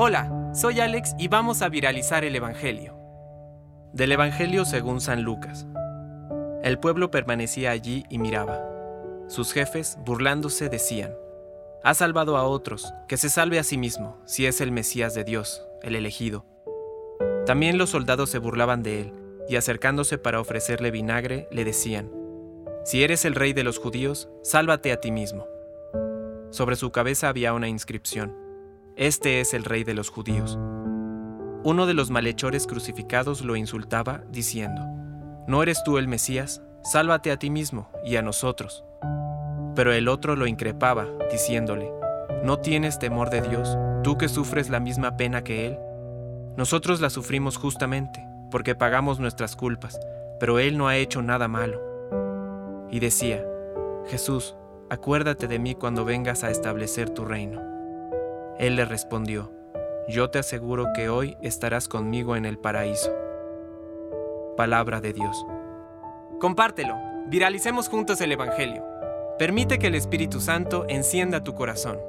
Hola, soy Alex y vamos a viralizar el Evangelio. Del Evangelio según San Lucas. El pueblo permanecía allí y miraba. Sus jefes, burlándose, decían, Ha salvado a otros, que se salve a sí mismo, si es el Mesías de Dios, el elegido. También los soldados se burlaban de él, y acercándose para ofrecerle vinagre, le decían, Si eres el rey de los judíos, sálvate a ti mismo. Sobre su cabeza había una inscripción, Este es el rey de los judíos. Uno de los malhechores crucificados lo insultaba, diciendo, ¿No eres tú el Mesías? Sálvate a ti mismo y a nosotros. Pero el otro lo increpaba, diciéndole, ¿No tienes temor de Dios, tú que sufres la misma pena que Él? Nosotros la sufrimos justamente, porque pagamos nuestras culpas, pero Él no ha hecho nada malo. Y decía, Jesús, acuérdate de mí cuando vengas a establecer tu reino. Él le respondió, Yo te aseguro que hoy estarás conmigo en el paraíso. Palabra de Dios. Compártelo, viralicemos juntos el Evangelio. Permite que el Espíritu Santo encienda tu corazón.